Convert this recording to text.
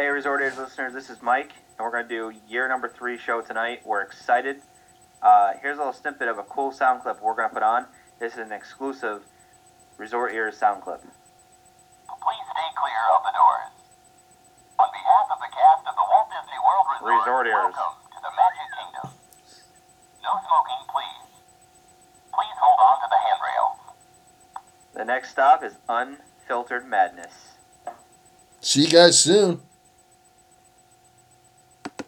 Hey, ResortEars listeners, this is Mike, and we're going to do year number three show tonight. We're excited. Uh, here's a little snippet of a cool sound clip we're going to put on. This is an exclusive ResortEars sound clip. Please stay clear of the doors. On behalf of the cast of the Walt Disney World Resort, ResortEars. welcome to the Magic Kingdom. No smoking, please. Please hold on to the handrail. The next stop is Unfiltered Madness. See you guys soon.